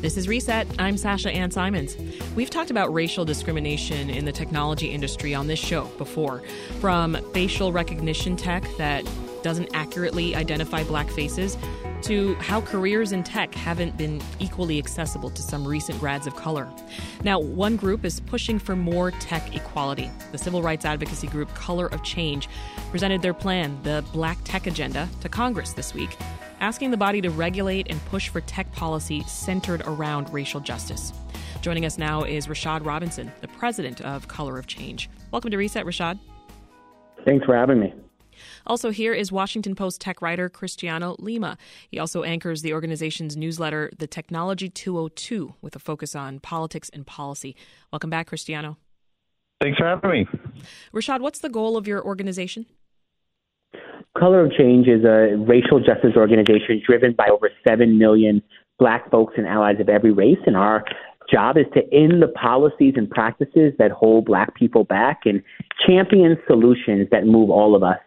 This is Reset. I'm Sasha Ann Simons. We've talked about racial discrimination in the technology industry on this show before, from facial recognition tech that doesn't accurately identify black faces to how careers in tech haven't been equally accessible to some recent grads of color. Now, one group is pushing for more tech equality. The civil rights advocacy group Color of Change presented their plan, the Black Tech Agenda, to Congress this week asking the body to regulate and push for tech policy centered around racial justice. Joining us now is Rashad Robinson, the president of Color of Change. Welcome to Reset, Rashad. Thanks for having me. Also, here is Washington Post tech writer Cristiano Lima. He also anchors the organization's newsletter, The Technology 202, with a focus on politics and policy. Welcome back, Cristiano. Thanks for having me. Rashad, what's the goal of your organization? Color of Change is a racial justice organization driven by over 7 million black folks and allies of every race. And our job is to end the policies and practices that hold black people back and champion solutions that move all of us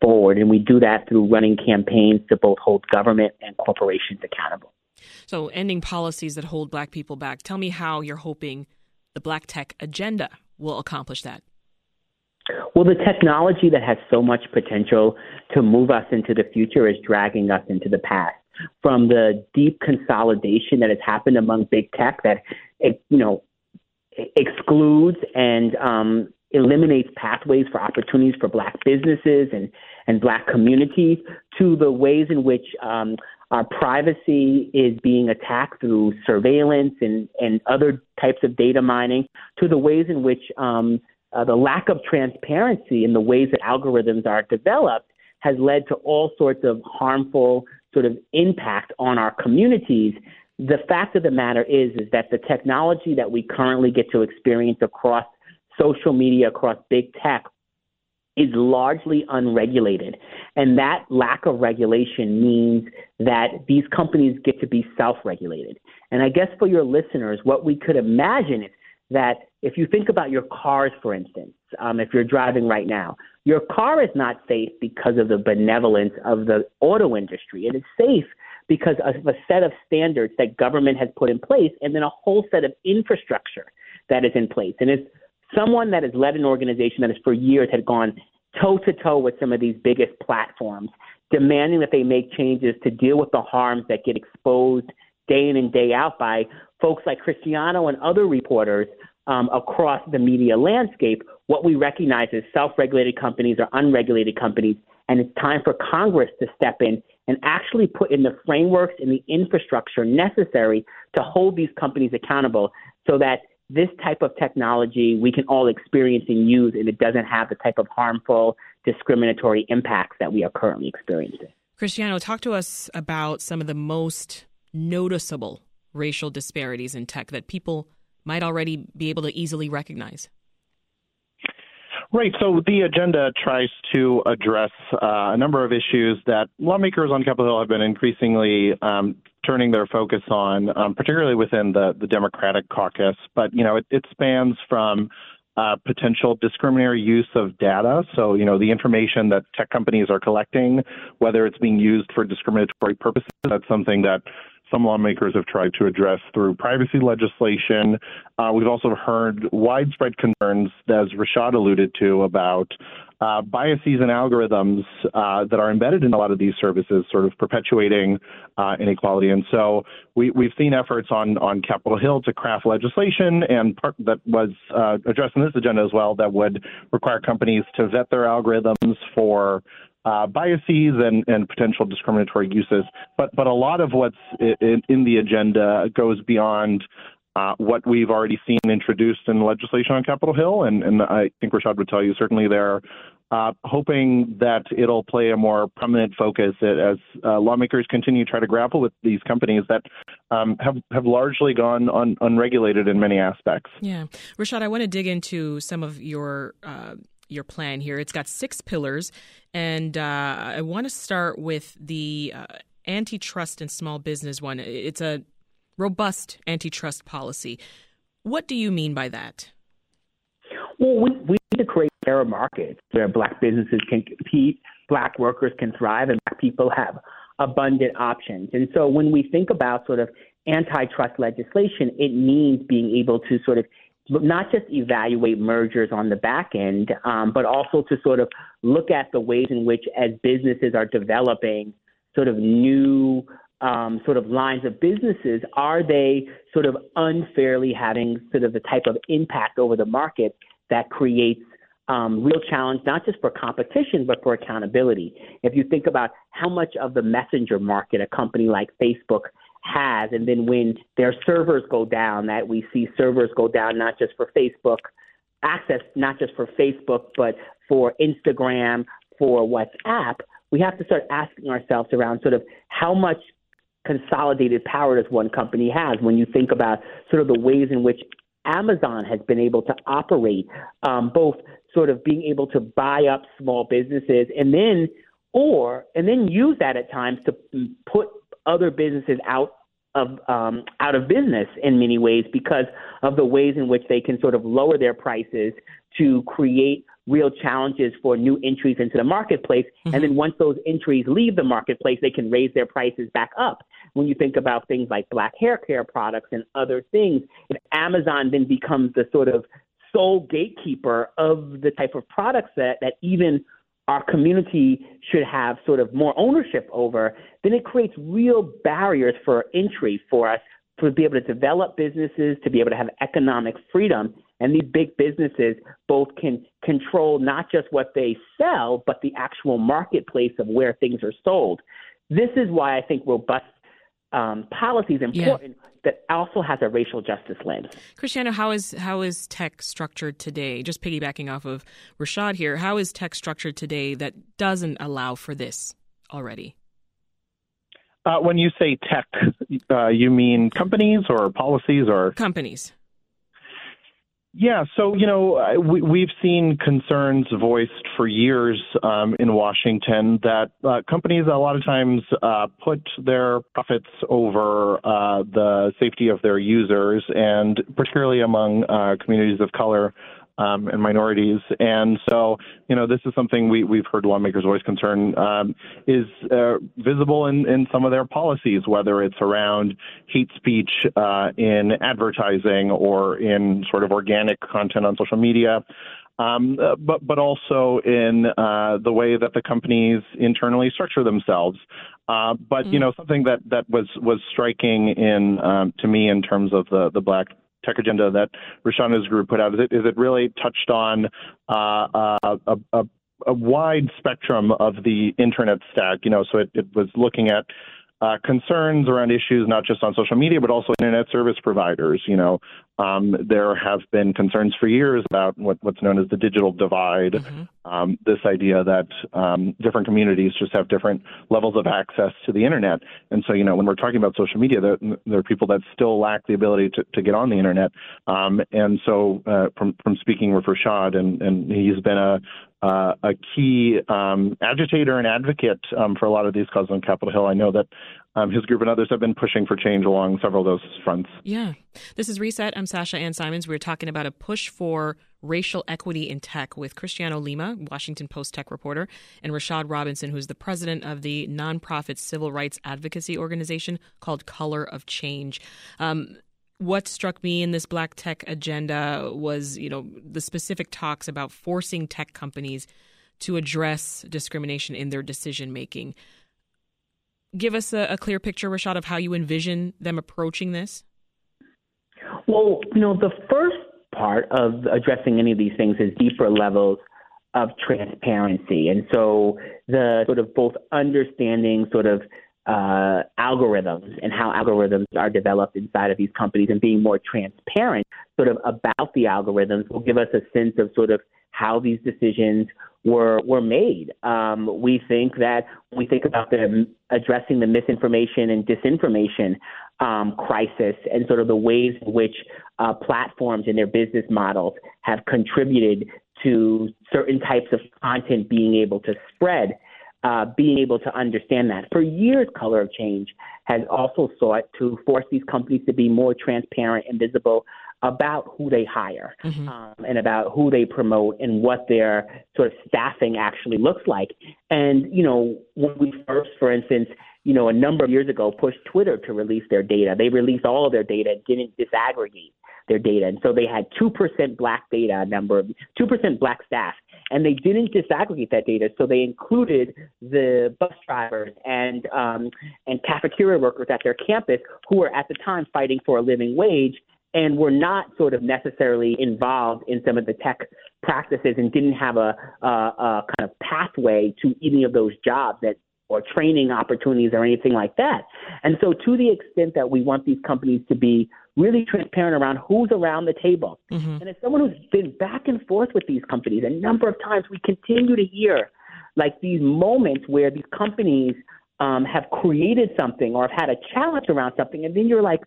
forward. And we do that through running campaigns to both hold government and corporations accountable. So, ending policies that hold black people back. Tell me how you're hoping the Black Tech agenda will accomplish that. Well, the technology that has so much potential to move us into the future is dragging us into the past. From the deep consolidation that has happened among big tech that, you know, excludes and um, eliminates pathways for opportunities for black businesses and, and black communities to the ways in which um, our privacy is being attacked through surveillance and, and other types of data mining to the ways in which um, uh, the lack of transparency in the ways that algorithms are developed has led to all sorts of harmful sort of impact on our communities. The fact of the matter is, is that the technology that we currently get to experience across social media, across big tech, is largely unregulated. And that lack of regulation means that these companies get to be self regulated. And I guess for your listeners, what we could imagine is that if you think about your cars, for instance, um, if you're driving right now, your car is not safe because of the benevolence of the auto industry. It is safe because of a set of standards that government has put in place and then a whole set of infrastructure that is in place. And it's someone that has led an organization that has for years had gone toe to toe with some of these biggest platforms, demanding that they make changes to deal with the harms that get exposed day in and day out by folks like Cristiano and other reporters um, across the media landscape, what we recognize as self regulated companies or unregulated companies. And it's time for Congress to step in and actually put in the frameworks and the infrastructure necessary to hold these companies accountable so that this type of technology we can all experience and use and it doesn't have the type of harmful, discriminatory impacts that we are currently experiencing. Cristiano, talk to us about some of the most noticeable racial disparities in tech that people might already be able to easily recognize? Right. So the agenda tries to address uh, a number of issues that lawmakers on Capitol Hill have been increasingly um, turning their focus on, um, particularly within the, the Democratic caucus. But, you know, it, it spans from uh, potential discriminatory use of data. So, you know, the information that tech companies are collecting, whether it's being used for discriminatory purposes, that's something that some lawmakers have tried to address through privacy legislation. Uh, we've also heard widespread concerns, as Rashad alluded to, about uh, biases and algorithms uh, that are embedded in a lot of these services, sort of perpetuating uh, inequality. And so we, have seen efforts on, on Capitol Hill to craft legislation, and part that was uh, addressed in this agenda as well, that would require companies to vet their algorithms for uh, biases and, and potential discriminatory uses. But but a lot of what's in, in the agenda goes beyond uh, what we've already seen introduced in legislation on Capitol Hill, and, and I think Rashad would tell you certainly they're uh, hoping that it'll play a more prominent focus as uh, lawmakers continue to try to grapple with these companies that um, have have largely gone un- unregulated in many aspects. Yeah, Rashad, I want to dig into some of your uh, your plan here. It's got six pillars, and uh, I want to start with the uh, antitrust and small business one. It's a robust antitrust policy. What do you mean by that? Well, we, we need to create fair markets where black businesses can compete, black workers can thrive, and black people have abundant options. And so when we think about sort of antitrust legislation, it means being able to sort of not just evaluate mergers on the back end, um, but also to sort of look at the ways in which, as businesses are developing sort of new um, sort of lines of businesses, are they sort of unfairly having sort of the type of impact over the market that creates um, real challenge, not just for competition, but for accountability. If you think about how much of the messenger market a company like Facebook has, and then when their servers go down, that we see servers go down not just for Facebook, access not just for Facebook, but for Instagram, for WhatsApp, we have to start asking ourselves around sort of how much consolidated power does one company has when you think about sort of the ways in which Amazon has been able to operate, um, both sort of being able to buy up small businesses and then, or and then use that at times to put other businesses out of um, out of business in many ways because of the ways in which they can sort of lower their prices to create real challenges for new entries into the marketplace. Mm-hmm. And then once those entries leave the marketplace, they can raise their prices back up. When you think about things like black hair care products and other things, if Amazon then becomes the sort of sole gatekeeper of the type of products that, that even our community should have sort of more ownership over, then it creates real barriers for entry for us to be able to develop businesses, to be able to have economic freedom. And these big businesses both can control not just what they sell, but the actual marketplace of where things are sold. This is why I think robust um, policy is important. Yeah. That also has a racial justice lens. Cristiano, how is how is tech structured today? Just piggybacking off of Rashad here, how is tech structured today that doesn't allow for this already? Uh, when you say tech, uh, you mean companies or policies or companies? Yeah, so you know we, we've seen concerns voiced for years um, in Washington that uh, companies a lot of times uh, put their profits over uh, the safety of their users, and particularly among uh, communities of color um, and minorities. And so, you know, this is something we, we've heard lawmakers voice concern um, is uh, visible in, in some of their policies, whether it's around hate speech uh, in advertising or in sort of organic content on social media. Um, but but also in uh, the way that the companies internally structure themselves. Uh, but mm. you know something that that was was striking in um, to me in terms of the the black tech agenda that Rashad's group put out is it is it really touched on uh, uh, a, a, a, wide spectrum of the internet stack. You know, so it, it was looking at uh, concerns around issues not just on social media but also internet service providers. You know, um, there have been concerns for years about what, what's known as the digital divide. Mm-hmm. Um, this idea that um, different communities just have different levels of access to the internet, and so you know when we're talking about social media, there, there are people that still lack the ability to, to get on the internet. Um, and so uh, from from speaking with Rashad, and, and he's been a uh, a key um, agitator and advocate um, for a lot of these causes on Capitol Hill. I know that um, his group and others have been pushing for change along several of those fronts. Yeah. This is Reset. I'm Sasha Ann Simons. We're talking about a push for racial equity in tech with Cristiano Lima, Washington Post tech reporter, and Rashad Robinson, who's the president of the nonprofit civil rights advocacy organization called Color of Change. Um, what struck me in this black tech agenda was, you know, the specific talks about forcing tech companies to address discrimination in their decision making. Give us a, a clear picture, Rashad, of how you envision them approaching this. Well, you know, the first part of addressing any of these things is deeper levels of transparency. And so the sort of both understanding sort of uh, algorithms and how algorithms are developed inside of these companies and being more transparent sort of about the algorithms will give us a sense of sort of how these decisions were were made. Um, we think that when we think about the addressing the misinformation and disinformation um, crisis and sort of the ways in which uh, platforms and their business models have contributed to certain types of content being able to spread uh, being able to understand that. For years, Color of Change has also sought to force these companies to be more transparent and visible about who they hire mm-hmm. um, and about who they promote and what their sort of staffing actually looks like. And, you know, when we first, for instance, you know, a number of years ago pushed Twitter to release their data. They released all of their data didn't disaggregate their data. And so they had 2% black data number, 2% black staff, and they didn't disaggregate that data. So they included the bus drivers and, um, and cafeteria workers at their campus who were at the time fighting for a living wage and were not sort of necessarily involved in some of the tech practices and didn't have a, a, a kind of pathway to any of those jobs that or training opportunities or anything like that. And so, to the extent that we want these companies to be really transparent around who's around the table, mm-hmm. and as someone who's been back and forth with these companies, a number of times we continue to hear like these moments where these companies um, have created something or have had a challenge around something, and then you're like,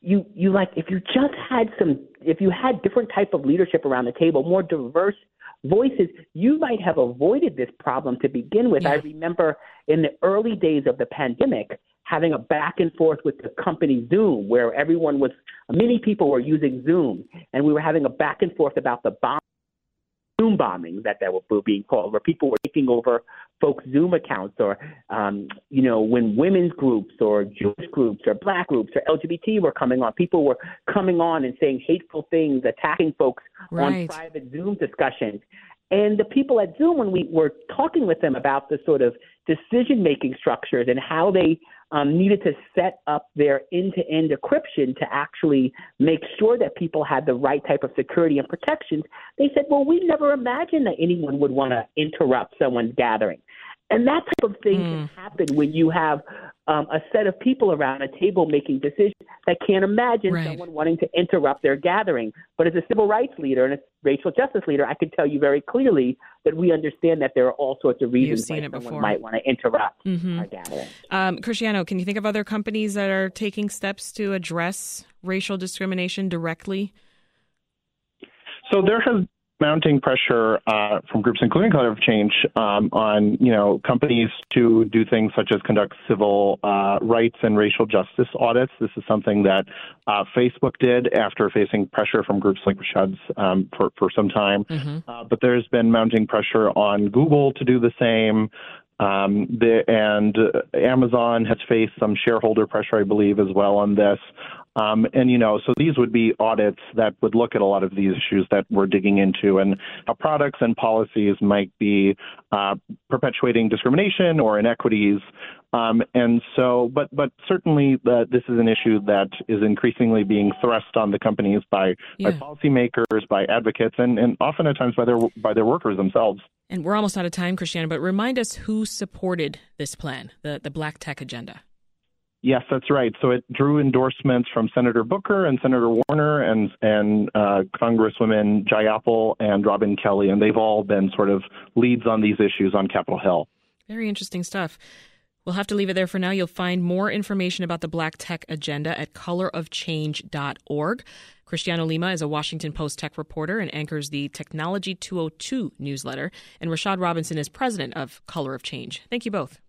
you you like if you just had some if you had different type of leadership around the table, more diverse voices, you might have avoided this problem to begin with. Yeah. I remember in the early days of the pandemic having a back and forth with the company Zoom, where everyone was, many people were using Zoom, and we were having a back and forth about the bomb. Zoom bombings that that were being called, where people were taking over folks' Zoom accounts, or um, you know, when women's groups or Jewish groups or Black groups or LGBT were coming on, people were coming on and saying hateful things, attacking folks right. on private Zoom discussions. And the people at Zoom, when we were talking with them about the sort of decision making structures and how they um, needed to set up their end to end encryption to actually make sure that people had the right type of security and protections, they said, well, we never imagined that anyone would want to interrupt someone's gathering. And that type of thing mm. can happen when you have um, a set of people around a table making decisions that can't imagine right. someone wanting to interrupt their gathering. But as a civil rights leader and a racial justice leader, I can tell you very clearly that we understand that there are all sorts of reasons why someone before. might want to interrupt mm-hmm. our gathering. Um, Cristiano, can you think of other companies that are taking steps to address racial discrimination directly? So there has mounting pressure uh, from groups, including Color of Change, um, on you know companies to do things such as conduct civil uh, rights and racial justice audits. This is something that uh, Facebook did after facing pressure from groups like Rashad's um, for for some time. Mm-hmm. Uh, but there's been mounting pressure on Google to do the same. Um, the, and Amazon has faced some shareholder pressure, I believe, as well on this. Um, and, you know, so these would be audits that would look at a lot of these issues that we're digging into and how products and policies might be uh, perpetuating discrimination or inequities. Um, and so, but but certainly uh, this is an issue that is increasingly being thrust on the companies by, yeah. by policymakers, by advocates, and, and often at times by their by their workers themselves. And we're almost out of time, Cristiano, but remind us who supported this plan, the, the Black Tech Agenda. Yes, that's right. So it drew endorsements from Senator Booker and Senator Warner and and uh, Congresswomen Jayapal and Robin Kelly, and they've all been sort of leads on these issues on Capitol Hill. Very interesting stuff. We'll have to leave it there for now. You'll find more information about the Black Tech Agenda at colorofchange.org. Cristiano Lima is a Washington Post tech reporter and anchors the Technology 202 newsletter, and Rashad Robinson is president of Color of Change. Thank you both.